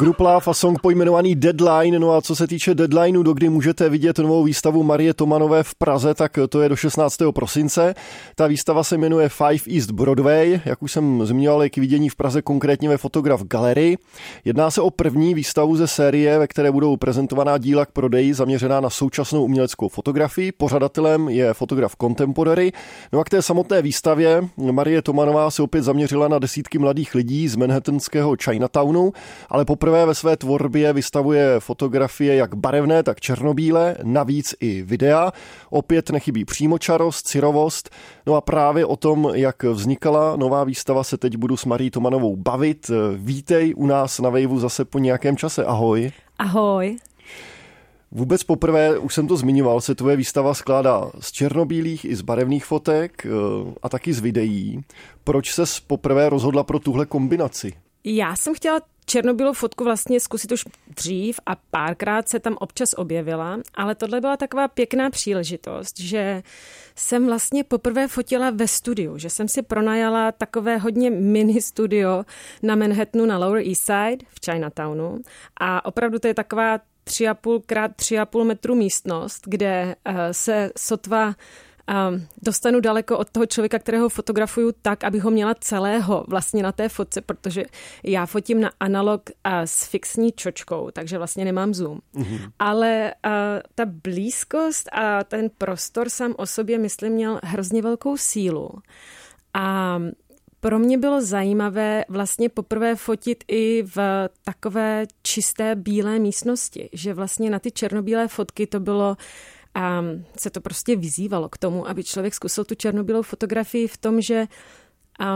Group Love a song pojmenovaný Deadline. No a co se týče deadlineu, do kdy můžete vidět novou výstavu Marie Tomanové v Praze, tak to je do 16. prosince. Ta výstava se jmenuje Five East Broadway, jak už jsem zmiňoval, je k vidění v Praze konkrétně ve Fotograf Gallery. Jedná se o první výstavu ze série, ve které budou prezentovaná díla k prodeji zaměřená na současnou uměleckou fotografii. Pořadatelem je fotograf Contemporary. No a k té samotné výstavě Marie Tomanová se opět zaměřila na desítky mladých lidí z manhattanského Chinatownu, ale poprvé ve své tvorbě vystavuje fotografie jak barevné, tak černobílé, navíc i videa. Opět nechybí přímočarost, cirovost. No a právě o tom, jak vznikala nová výstava, se teď budu s Marí Tomanovou bavit. Vítej u nás na Vejvu zase po nějakém čase. Ahoj. Ahoj. Vůbec poprvé, už jsem to zmiňoval, se tvoje výstava skládá z černobílých i z barevných fotek eh, a taky z videí. Proč se poprvé rozhodla pro tuhle kombinaci? Já jsem chtěla černobílou fotku vlastně zkusit už dřív a párkrát se tam občas objevila, ale tohle byla taková pěkná příležitost, že jsem vlastně poprvé fotila ve studiu, že jsem si pronajala takové hodně mini studio na Manhattanu na Lower East Side v Chinatownu. A opravdu to je taková 3,5 krát 3,5 metru místnost, kde uh, se sotva dostanu daleko od toho člověka, kterého fotografuju tak, aby ho měla celého vlastně na té fotce, protože já fotím na analog uh, s fixní čočkou, takže vlastně nemám zoom. Mm-hmm. Ale uh, ta blízkost a ten prostor sám o sobě, myslím, měl hrozně velkou sílu. A pro mě bylo zajímavé vlastně poprvé fotit i v takové čisté bílé místnosti, že vlastně na ty černobílé fotky to bylo a se to prostě vyzývalo k tomu, aby člověk zkusil tu černobílou fotografii v tom, že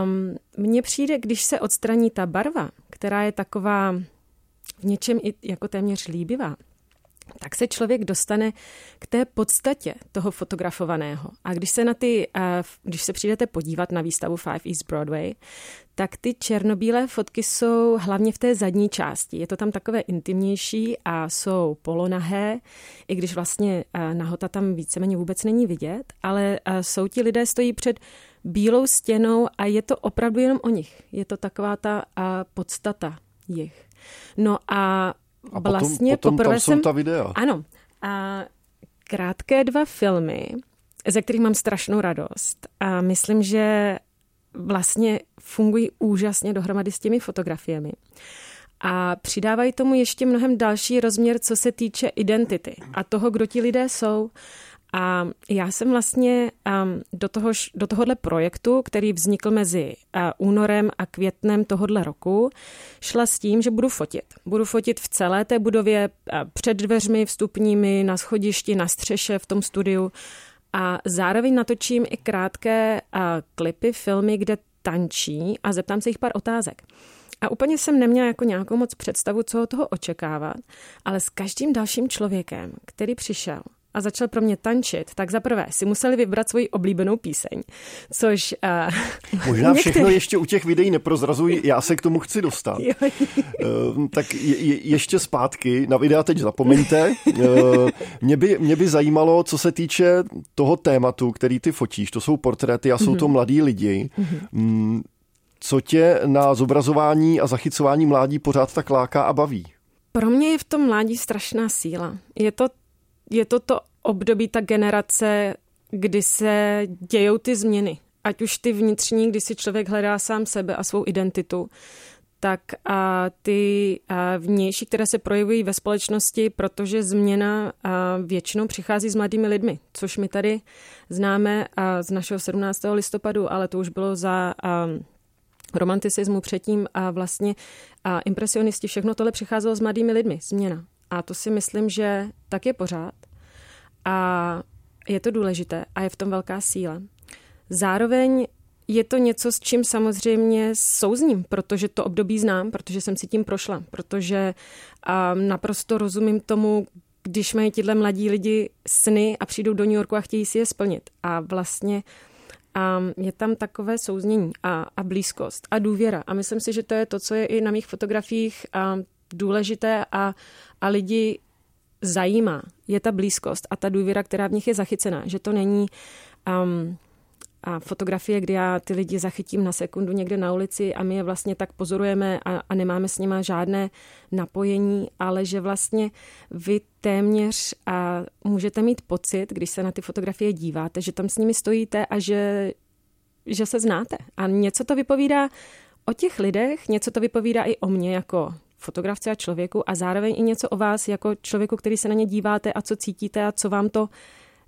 um, mně přijde, když se odstraní ta barva, která je taková v něčem i jako téměř líbivá, tak se člověk dostane k té podstatě toho fotografovaného. A když se na ty, když se přijdete podívat na výstavu Five East Broadway, tak ty černobílé fotky jsou hlavně v té zadní části. Je to tam takové intimnější a jsou polonahé, i když vlastně nahota tam víceméně vůbec není vidět, ale jsou ti lidé, stojí před bílou stěnou a je to opravdu jenom o nich. Je to taková ta podstata jich. No a a vlastně potom, potom poprvé tam jsou jsem, ta videa. Ano. A krátké dva filmy, ze kterých mám strašnou radost. A myslím, že vlastně fungují úžasně dohromady s těmi fotografiemi. A přidávají tomu ještě mnohem další rozměr, co se týče identity a toho, kdo ti lidé jsou. A já jsem vlastně um, do, toho, do tohohle projektu, který vznikl mezi uh, únorem a květnem tohohle roku, šla s tím, že budu fotit. Budu fotit v celé té budově uh, před dveřmi vstupními, na schodišti, na střeše v tom studiu a zároveň natočím i krátké uh, klipy, filmy, kde tančí a zeptám se jich pár otázek. A úplně jsem neměla jako nějakou moc představu, co od toho očekávat, ale s každým dalším člověkem, který přišel, a začal pro mě tančit, tak zaprvé si museli vybrat svoji oblíbenou píseň, což... Uh, Možná některý... všechno ještě u těch videí neprozrazují, já se k tomu chci dostat. uh, tak je, je, ještě zpátky, na videa teď zapomeňte. Uh, mě, by, mě by zajímalo, co se týče toho tématu, který ty fotíš, to jsou portréty a jsou mm-hmm. to mladí lidi. Mm-hmm. Co tě na zobrazování a zachycování mládí pořád tak láká a baví? Pro mě je v tom mládí strašná síla. Je to je to to období, ta generace, kdy se dějou ty změny. Ať už ty vnitřní, kdy si člověk hledá sám sebe a svou identitu, tak a ty a vnější, které se projevují ve společnosti, protože změna a většinou přichází s mladými lidmi, což my tady známe a z našeho 17. listopadu, ale to už bylo za a, romanticismu předtím a vlastně a impresionisti, všechno tohle přicházelo s mladými lidmi, změna. A to si myslím, že tak je pořád. A je to důležité a je v tom velká síla. Zároveň je to něco, s čím samozřejmě souzním, protože to období znám, protože jsem si tím prošla, protože um, naprosto rozumím tomu, když mají tyhle mladí lidi sny a přijdou do New Yorku a chtějí si je splnit. A vlastně um, je tam takové souznění a, a blízkost a důvěra. A myslím si, že to je to, co je i na mých fotografiích um, důležité a, a lidi zajímá, je ta blízkost a ta důvěra, která v nich je zachycená, že to není um, a fotografie, kdy já ty lidi zachytím na sekundu někde na ulici a my je vlastně tak pozorujeme a, a nemáme s nima žádné napojení, ale že vlastně vy téměř a můžete mít pocit, když se na ty fotografie díváte, že tam s nimi stojíte a že, že se znáte. A něco to vypovídá o těch lidech, něco to vypovídá i o mně jako fotografce a člověku a zároveň i něco o vás jako člověku, který se na ně díváte a co cítíte a co vám to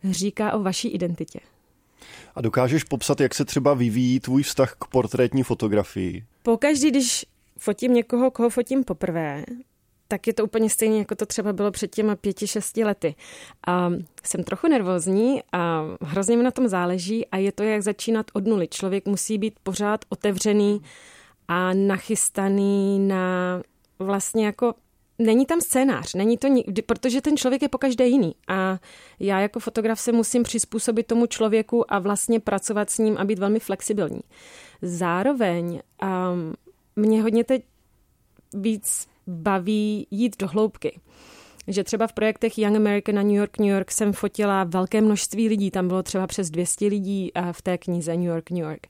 říká o vaší identitě. A dokážeš popsat, jak se třeba vyvíjí tvůj vztah k portrétní fotografii? Pokaždý, když fotím někoho, koho fotím poprvé, tak je to úplně stejné, jako to třeba bylo před těma pěti, šesti lety. A jsem trochu nervózní a hrozně mi na tom záleží a je to, jak začínat od nuly. Člověk musí být pořád otevřený a nachystaný na vlastně jako Není tam scénář, není to nikdy, protože ten člověk je po každé jiný a já jako fotograf se musím přizpůsobit tomu člověku a vlastně pracovat s ním a být velmi flexibilní. Zároveň um, mě hodně teď víc baví jít do hloubky. Že třeba v projektech Young American na New York, New York jsem fotila velké množství lidí, tam bylo třeba přes 200 lidí v té knize New York, New York.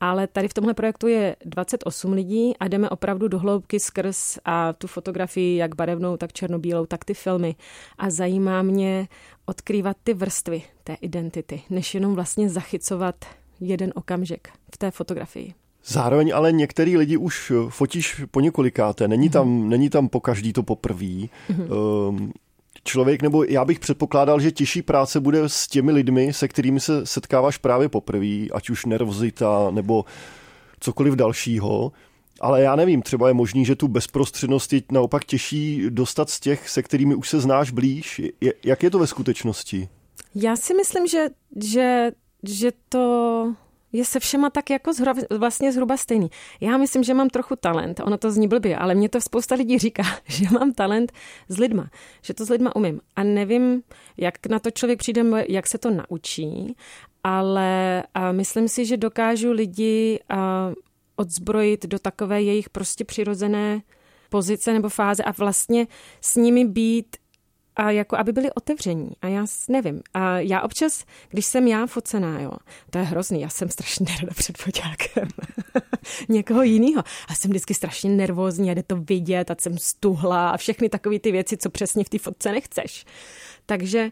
Ale tady v tomhle projektu je 28 lidí a jdeme opravdu do hloubky skrz a tu fotografii, jak barevnou, tak černobílou, tak ty filmy. A zajímá mě odkrývat ty vrstvy té identity, než jenom vlastně zachycovat jeden okamžik v té fotografii. Zároveň ale některý lidi už fotíš po několikáté, není tam, mm-hmm. není tam po každý to poprvý. Mm-hmm. Um, člověk, nebo já bych předpokládal, že těžší práce bude s těmi lidmi, se kterými se setkáváš právě poprvé, ať už nervozita nebo cokoliv dalšího. Ale já nevím, třeba je možný, že tu bezprostřednost je naopak těžší dostat z těch, se kterými už se znáš blíž. Jak je to ve skutečnosti? Já si myslím, že, že, že to je se všema tak jako zhruba, vlastně zhruba stejný. Já myslím, že mám trochu talent, ono to zní blbě, ale mě to spousta lidí říká, že mám talent s lidma, že to s lidma umím. A nevím, jak na to člověk přijde, jak se to naučí, ale myslím si, že dokážu lidi odzbrojit do takové jejich prostě přirozené pozice nebo fáze a vlastně s nimi být a jako aby byli otevření. A já nevím. A já občas, když jsem já focená, jo, to je hrozný, já jsem strašně nerada před foťákem někoho jiného. A jsem vždycky strašně nervózní a jde to vidět a jsem stuhla a všechny takové ty věci, co přesně v té fotce nechceš. Takže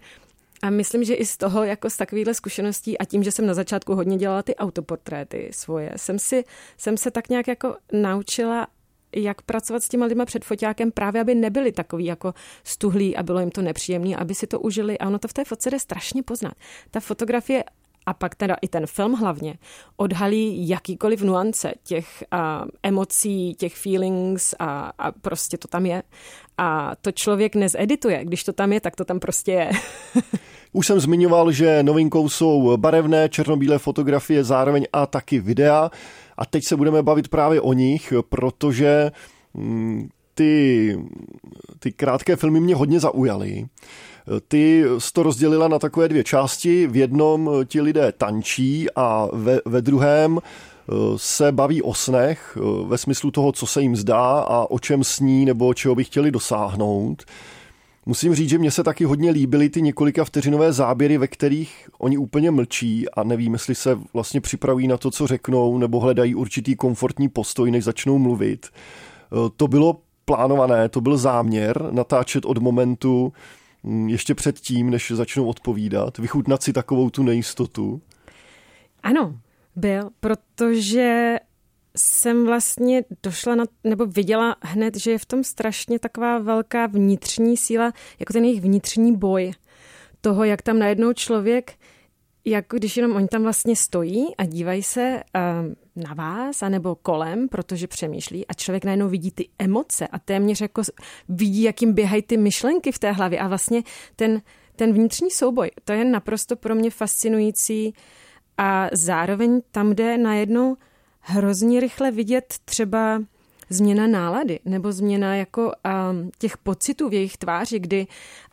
a myslím, že i z toho, jako z takovýchhle zkušeností a tím, že jsem na začátku hodně dělala ty autoportréty svoje, jsem, si, jsem se tak nějak jako naučila jak pracovat s těma lidma před foťákem, právě aby nebyli takový jako stuhlí a bylo jim to nepříjemné, aby si to užili. A ono to v té fotce jde strašně poznat. Ta fotografie a pak teda i ten film hlavně odhalí jakýkoliv nuance těch a, emocí, těch feelings a, a prostě to tam je. A to člověk nezedituje. Když to tam je, tak to tam prostě je. Už jsem zmiňoval, že novinkou jsou barevné černobílé fotografie, zároveň a taky videa. A teď se budeme bavit právě o nich, protože mm, ty, ty krátké filmy mě hodně zaujaly. Ty jsi to rozdělila na takové dvě části. V jednom ti lidé tančí a ve, ve druhém eh, se baví o snech eh, ve smyslu toho, co se jim zdá a o čem sní nebo čeho by chtěli dosáhnout. Musím říct, že mně se taky hodně líbily ty několika vteřinové záběry, ve kterých oni úplně mlčí a nevím, jestli se vlastně připraví na to, co řeknou, nebo hledají určitý komfortní postoj, než začnou mluvit. Eh, to bylo plánované, to byl záměr natáčet od momentu ještě před tím, než začnou odpovídat, vychutnat si takovou tu nejistotu. Ano, byl, protože jsem vlastně došla na, nebo viděla hned, že je v tom strašně taková velká vnitřní síla, jako ten jejich vnitřní boj toho, jak tam najednou člověk, jako když jenom oni tam vlastně stojí a dívají se uh, na vás anebo kolem, protože přemýšlí a člověk najednou vidí ty emoce a téměř jako vidí, jak jim běhají ty myšlenky v té hlavě a vlastně ten, ten vnitřní souboj, to je naprosto pro mě fascinující a zároveň tam jde najednou hrozně rychle vidět třeba změna nálady nebo změna jako um, těch pocitů v jejich tváři, kdy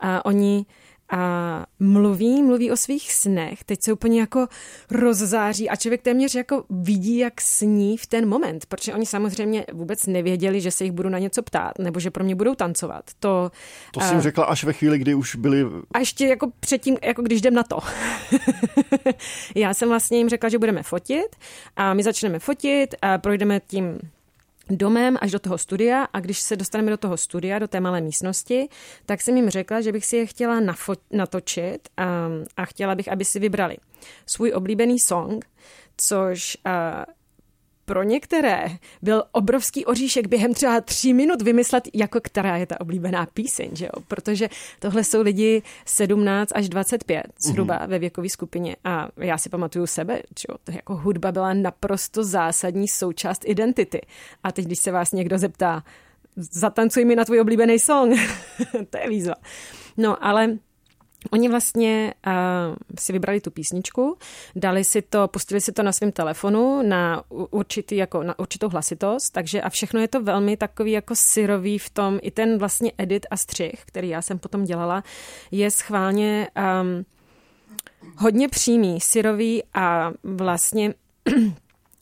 uh, oni a mluví, mluví o svých snech, teď se úplně jako rozzáří a člověk téměř jako vidí, jak sní v ten moment, protože oni samozřejmě vůbec nevěděli, že se jich budu na něco ptát, nebo že pro mě budou tancovat. To, to jsem uh, řekla až ve chvíli, kdy už byli... A ještě jako předtím, jako když jdem na to. Já jsem vlastně jim řekla, že budeme fotit a my začneme fotit a projdeme tím domem až do toho studia a když se dostaneme do toho studia, do té malé místnosti, tak jsem jim řekla, že bych si je chtěla nafo- natočit a, a chtěla bych, aby si vybrali svůj oblíbený song, což a, pro některé byl obrovský oříšek během třeba tří minut vymyslet, jako která je ta oblíbená píseň, že jo? Protože tohle jsou lidi 17 až 25 zhruba mm-hmm. ve věkové skupině a já si pamatuju sebe, že jo? To jako hudba byla naprosto zásadní součást identity. A teď, když se vás někdo zeptá, zatancuj mi na tvůj oblíbený song, to je výzva. No, ale Oni vlastně uh, si vybrali tu písničku, dali si to, pustili si to na svém telefonu na určitý, jako na určitou hlasitost, takže a všechno je to velmi takový jako syrový v tom, i ten vlastně edit a střih, který já jsem potom dělala, je schválně um, hodně přímý, syrový a vlastně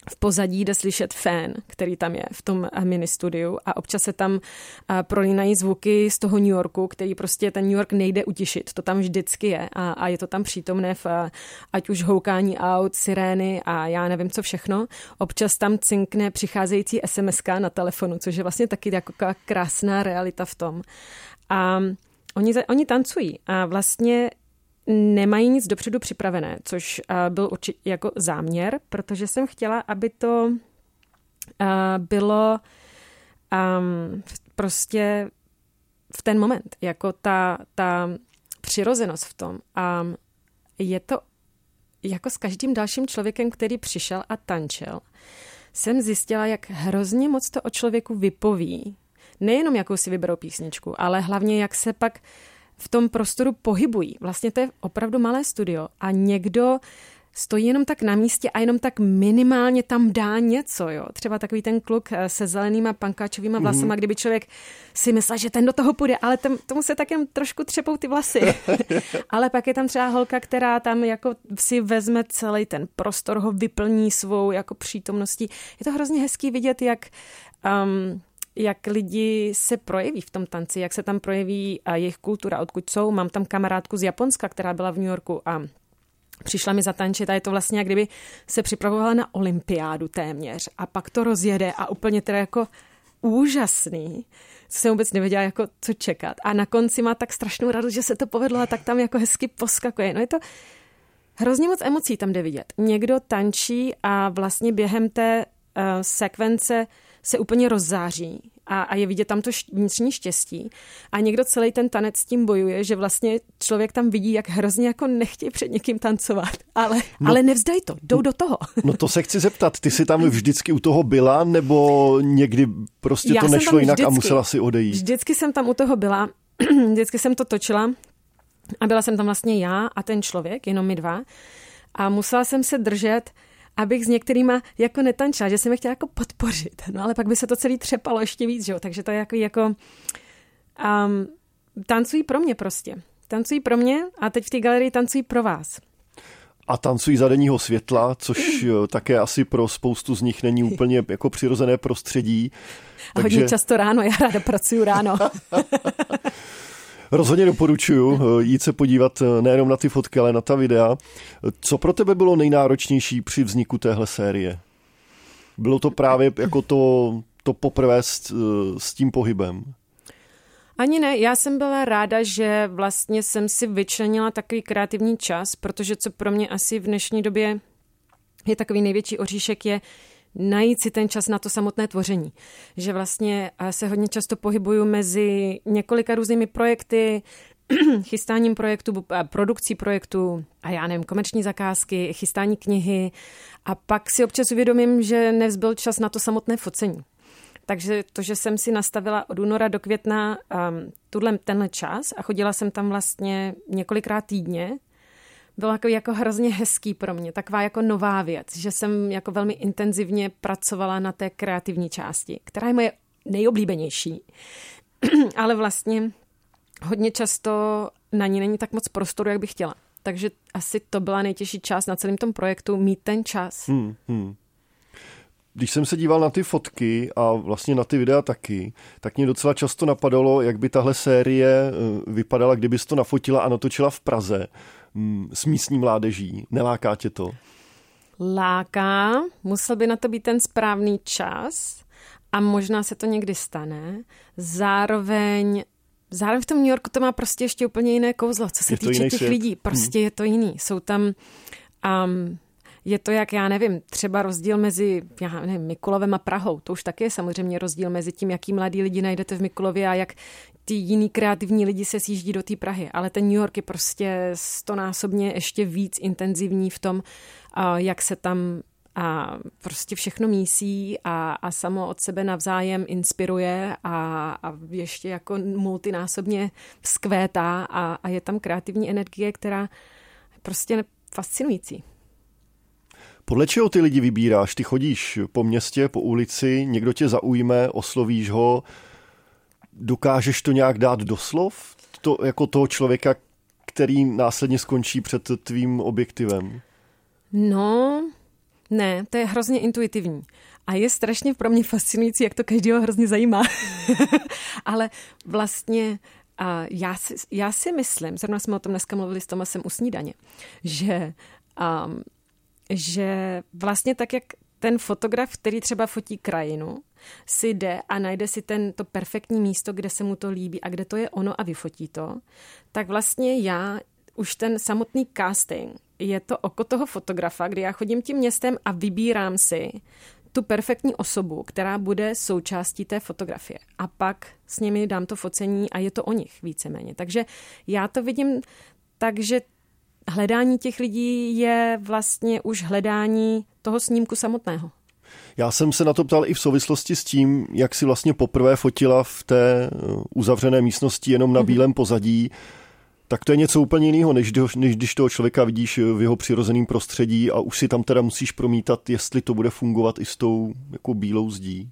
v pozadí jde slyšet fén, který tam je v tom eh, mini studiu a občas se tam eh, prolínají zvuky z toho New Yorku, který prostě ten New York nejde utišit. To tam vždycky je a, a je to tam přítomné v eh, ať už houkání aut, sirény a já nevím co všechno. Občas tam cinkne přicházející SMS na telefonu, což je vlastně taky jako krásná realita v tom. A Oni, oni tancují a vlastně nemají nic dopředu připravené, což uh, byl určitě jako záměr, protože jsem chtěla, aby to uh, bylo um, prostě v ten moment, jako ta, ta přirozenost v tom. A je to jako s každým dalším člověkem, který přišel a tančil, jsem zjistila, jak hrozně moc to o člověku vypoví. Nejenom jakou si vyberou písničku, ale hlavně jak se pak v tom prostoru pohybují. Vlastně to je opravdu malé studio a někdo stojí jenom tak na místě a jenom tak minimálně tam dá něco, jo. Třeba takový ten kluk eh, se zelenýma pankáčovýma mhm. vlasama, mm. kdyby člověk si myslel, že ten do toho půjde, ale tam, tomu se tak jen trošku třepou ty vlasy. ale pak je tam třeba holka, která tam jako si vezme celý ten prostor, ho vyplní svou jako přítomností. Je to hrozně hezký vidět, jak um, jak lidi se projeví v tom tanci, jak se tam projeví jejich kultura, odkud jsou. Mám tam kamarádku z Japonska, která byla v New Yorku a přišla mi zatančit a je to vlastně, jak kdyby se připravovala na olympiádu téměř a pak to rozjede a úplně teda jako úžasný. Jsem vůbec nevěděla, jako co čekat. A na konci má tak strašnou radost, že se to povedlo a tak tam jako hezky poskakuje. No je to hrozně moc emocí tam jde vidět. Někdo tančí a vlastně během té uh, sekvence se úplně rozzáří a, a je vidět tam to vnitřní štěstí. A někdo celý ten tanec s tím bojuje, že vlastně člověk tam vidí, jak hrozně jako nechtějí před někým tancovat, ale, no, ale nevzdají to, jdou do toho. No to se chci zeptat, ty jsi tam vždycky u toho byla, nebo někdy prostě Já to nešlo jinak vždycky, a musela si odejít? Vždycky jsem tam u toho byla, vždycky jsem to točila a byla jsem tam vlastně já a ten člověk, jenom my dva. A musela jsem se držet abych s některýma jako netančila, že jsem je chtěla jako podpořit. No ale pak by se to celý třepalo ještě víc, že jo? Takže to je jako, jako um, tancují pro mě prostě. Tancují pro mě a teď v té galerii tancují pro vás. A tancují za denního světla, což také asi pro spoustu z nich není úplně jako přirozené prostředí. A takže... hodně často ráno, já ráda pracuji ráno. Rozhodně doporučuju eh, jít se podívat eh, nejenom na ty fotky, ale na ta videa. Co pro tebe bylo nejnáročnější při vzniku téhle série? Bylo to právě jako to, to poprvé s, eh, s tím pohybem? Ani ne, já jsem byla ráda, že vlastně jsem si vyčlenila takový kreativní čas, protože co pro mě asi v dnešní době je takový největší oříšek, je najít si ten čas na to samotné tvoření. Že vlastně eh, se hodně často pohybuju mezi několika různými projekty, chystáním projektu, eh, produkcí projektu a já nevím, komerční zakázky, chystání knihy a pak si občas uvědomím, že nevzbyl čas na to samotné focení. Takže to, že jsem si nastavila od února do května um, tuhle, tenhle čas a chodila jsem tam vlastně několikrát týdně, bylo jako, jako hrozně hezký pro mě, taková jako nová věc, že jsem jako velmi intenzivně pracovala na té kreativní části, která je moje nejoblíbenější. Ale vlastně hodně často na ní není tak moc prostoru, jak bych chtěla. Takže asi to byla nejtěžší část na celém tom projektu, mít ten čas. Hmm, hmm. Když jsem se díval na ty fotky a vlastně na ty videa taky, tak mě docela často napadalo, jak by tahle série eh, vypadala, kdybys to nafotila a natočila v Praze s místní mládeží. Neláká tě to? Láká, musel by na to být ten správný čas a možná se to někdy stane. Zároveň Zároveň v tom New Yorku to má prostě ještě úplně jiné kouzlo, co se týče těch svět. lidí. Prostě hmm. je to jiný. Jsou tam um, je to jak, já nevím, třeba rozdíl mezi, já nevím, Mikulovem a Prahou. To už taky je samozřejmě rozdíl mezi tím, jaký mladý lidi najdete v Mikulově a jak ty jiný kreativní lidi se sjíždí do té Prahy. Ale ten New York je prostě stonásobně ještě víc intenzivní v tom, jak se tam a prostě všechno mísí a, a samo od sebe navzájem inspiruje a, a ještě jako multinásobně vzkvétá a, a je tam kreativní energie, která prostě fascinující. Podle čeho ty lidi vybíráš? Ty chodíš po městě, po ulici, někdo tě zaujme, oslovíš ho, dokážeš to nějak dát do slov? To, jako toho člověka, který následně skončí před tvým objektivem? No, ne, to je hrozně intuitivní. A je strašně pro mě fascinující, jak to každého hrozně zajímá. Ale vlastně a já, si, já si myslím, zrovna jsme o tom dneska mluvili s Tomasem u snídaně, že um, že vlastně tak, jak ten fotograf, který třeba fotí krajinu, si jde a najde si ten, to perfektní místo, kde se mu to líbí a kde to je ono a vyfotí to, tak vlastně já už ten samotný casting je to oko toho fotografa, kdy já chodím tím městem a vybírám si tu perfektní osobu, která bude součástí té fotografie. A pak s nimi dám to focení a je to o nich víceméně. Takže já to vidím tak, že hledání těch lidí je vlastně už hledání toho snímku samotného. Já jsem se na to ptal i v souvislosti s tím, jak si vlastně poprvé fotila v té eh, uzavřené místnosti jenom na mhm. bílém pozadí. Tak to je něco úplně jiného, než, než když toho člověka vidíš v jeho přirozeném prostředí a už si tam teda musíš promítat, jestli to bude fungovat i s tou jako bílou zdí.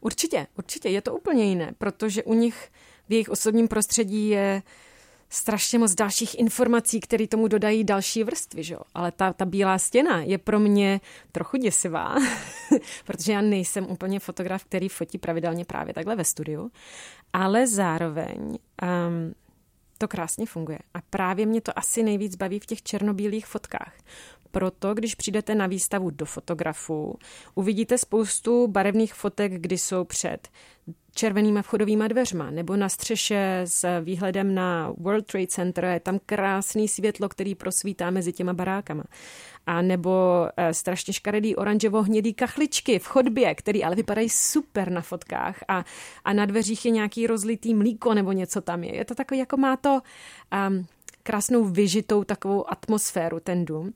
Určitě, určitě, je to úplně jiné, protože u nich v jejich osobním prostředí je uh, strašně moc dalších informací, které tomu dodají další vrstvy, že? ale ta, ta bílá stěna je pro mě trochu děsivá, protože já nejsem úplně fotograf, který fotí pravidelně právě takhle ve studiu, ale zároveň um, to krásně funguje. A právě mě to asi nejvíc baví v těch černobílých fotkách. Proto, když přijdete na výstavu do fotografu, uvidíte spoustu barevných fotek, kdy jsou před červenýma vchodovýma dveřma, nebo na střeše s výhledem na World Trade Center, je tam krásný světlo, který prosvítá mezi těma barákama. A nebo e, strašně škaredý oranžovo-hnědý kachličky v chodbě, který ale vypadají super na fotkách a, a na dveřích je nějaký rozlitý mlíko nebo něco tam je. Je to takový, jako má to um, krásnou vyžitou takovou atmosféru ten dům.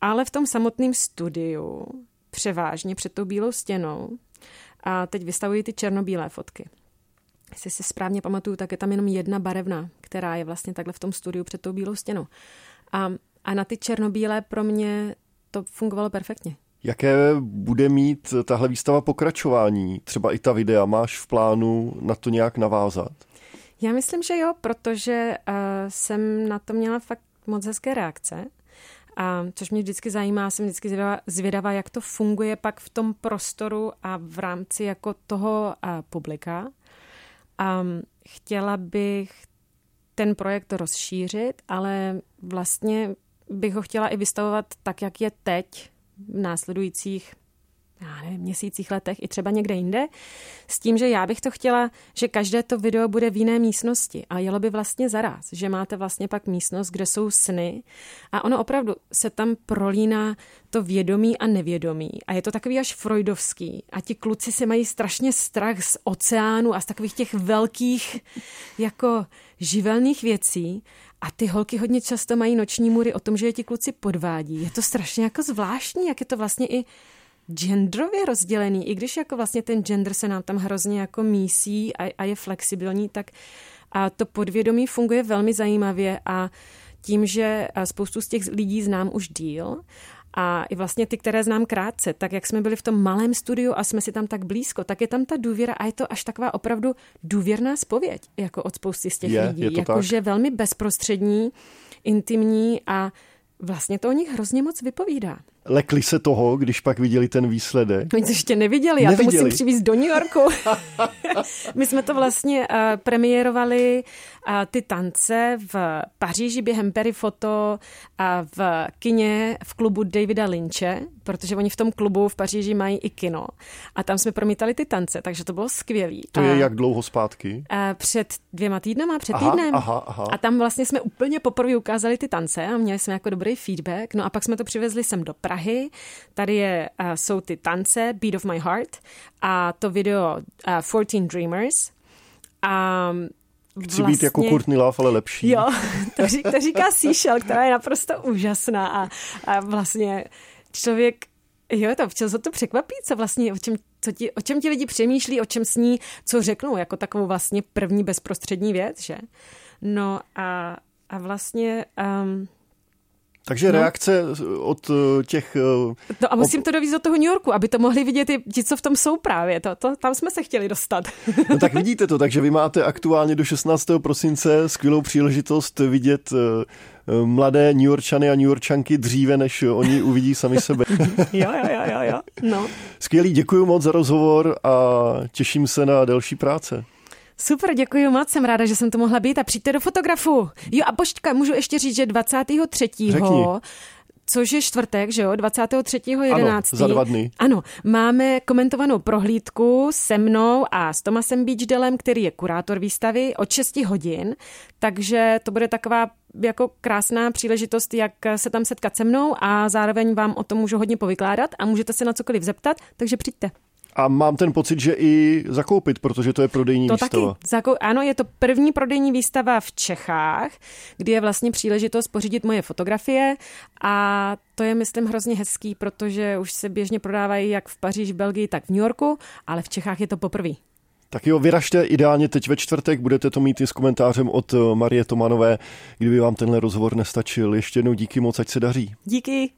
Ale v tom samotném studiu, převážně před tou bílou stěnou, a teď vystavují ty černobílé fotky. Jestli si správně pamatuju, tak je tam jenom jedna barevná, která je vlastně takhle v tom studiu před tou bílou stěnou. A, a na ty černobílé pro mě to fungovalo perfektně. Jaké bude mít tahle výstava pokračování? Třeba i ta videa, máš v plánu na to nějak navázat? Já myslím, že jo, protože uh, jsem na to měla fakt moc hezké reakce a což mě vždycky zajímá, jsem vždycky zvědavá, zvědavá, jak to funguje pak v tom prostoru a v rámci jako toho a, publika. A chtěla bych ten projekt rozšířit, ale vlastně bych ho chtěla i vystavovat tak, jak je teď v následujících já nevím, měsících, letech i třeba někde jinde, s tím, že já bych to chtěla, že každé to video bude v jiné místnosti. A jelo by vlastně zaraz, že máte vlastně pak místnost, kde jsou sny. A ono opravdu se tam prolíná to vědomí a nevědomí. A je to takový až freudovský. A ti kluci se mají strašně strach z oceánu a z takových těch velkých jako živelných věcí. A ty holky hodně často mají noční můry o tom, že je ti kluci podvádí. Je to strašně jako zvláštní, jak je to vlastně i genderově rozdělený, i když jako vlastně ten gender se nám tam hrozně jako mísí a, a je flexibilní, tak a to podvědomí funguje velmi zajímavě a tím, že spoustu z těch lidí znám už díl a i vlastně ty, které znám krátce, tak jak jsme byli v tom malém studiu a jsme si tam tak blízko, tak je tam ta důvěra a je to až taková opravdu důvěrná spověď, jako od spousty z těch je, lidí. Je to Jakože velmi bezprostřední, intimní a vlastně to o nich hrozně moc vypovídá. Lekli se toho, když pak viděli ten výsledek? Oni to ještě neviděli, já neviděli. to musím přivést do New Yorku. My jsme to vlastně uh, premiérovali uh, ty tance v Paříži během Perifoto a v kině v klubu Davida Lynche, protože oni v tom klubu v Paříži mají i kino. A tam jsme promítali ty tance, takže to bylo skvělé. To je jak dlouho zpátky? Uh, před dvěma týdnama, před aha, týdnem. Aha, aha. A tam vlastně jsme úplně poprvé ukázali ty tance a měli jsme jako dobrý feedback. No a pak jsme to přivezli sem do Prahy. Tady je, uh, jsou ty tance Beat of My Heart a to video uh, 14 Dreamers. A Chci vlastně... být jako Courtney Love, ale lepší. Jo, to, ří, to říká Seashell, která je naprosto úžasná a, a vlastně člověk Jo, to občas to překvapí, co vlastně, o čem, co ti, o čem ti lidi přemýšlí, o čem sní, co řeknou, jako takovou vlastně první bezprostřední věc, že? No a, a vlastně um, takže no. reakce od eh, těch... Eh, no a musím to dovízt do toho New Yorku, aby to mohli vidět i ti, co v tom jsou právě. To, to, tam jsme se chtěli dostat. No tak vidíte to, takže vy máte aktuálně do 16. prosince skvělou příležitost vidět eh, mladé New Yorkčany a New Yorkčanky dříve, než oni uvidí sami sebe. jo, jo, jo, jo, jo. No. Skvělý, děkuji moc za rozhovor a těším se na další práce. Super, děkuji moc, jsem ráda, že jsem to mohla být a přijďte do fotografu. Jo a počka, můžu ještě říct, že 23. Řekni což je čtvrtek, že jo, 23.11. Ano, za dva dny. Ano, máme komentovanou prohlídku se mnou a s Tomasem Beachdelem, který je kurátor výstavy od 6 hodin, takže to bude taková jako krásná příležitost, jak se tam setkat se mnou a zároveň vám o tom můžu hodně povykládat a můžete se na cokoliv zeptat, takže přijďte. A mám ten pocit, že i zakoupit, protože to je prodejní to výstava. Taky. Zakou- ano, je to první prodejní výstava v Čechách, kdy je vlastně příležitost pořídit moje fotografie a to je, myslím, hrozně hezký, protože už se běžně prodávají jak v Paříži, Belgii, tak v New Yorku, ale v Čechách je to poprvé. Tak jo, vyražte ideálně teď ve čtvrtek, budete to mít i s komentářem od Marie Tomanové, kdyby vám tenhle rozhovor nestačil. Ještě jednou díky moc, ať se daří. Díky.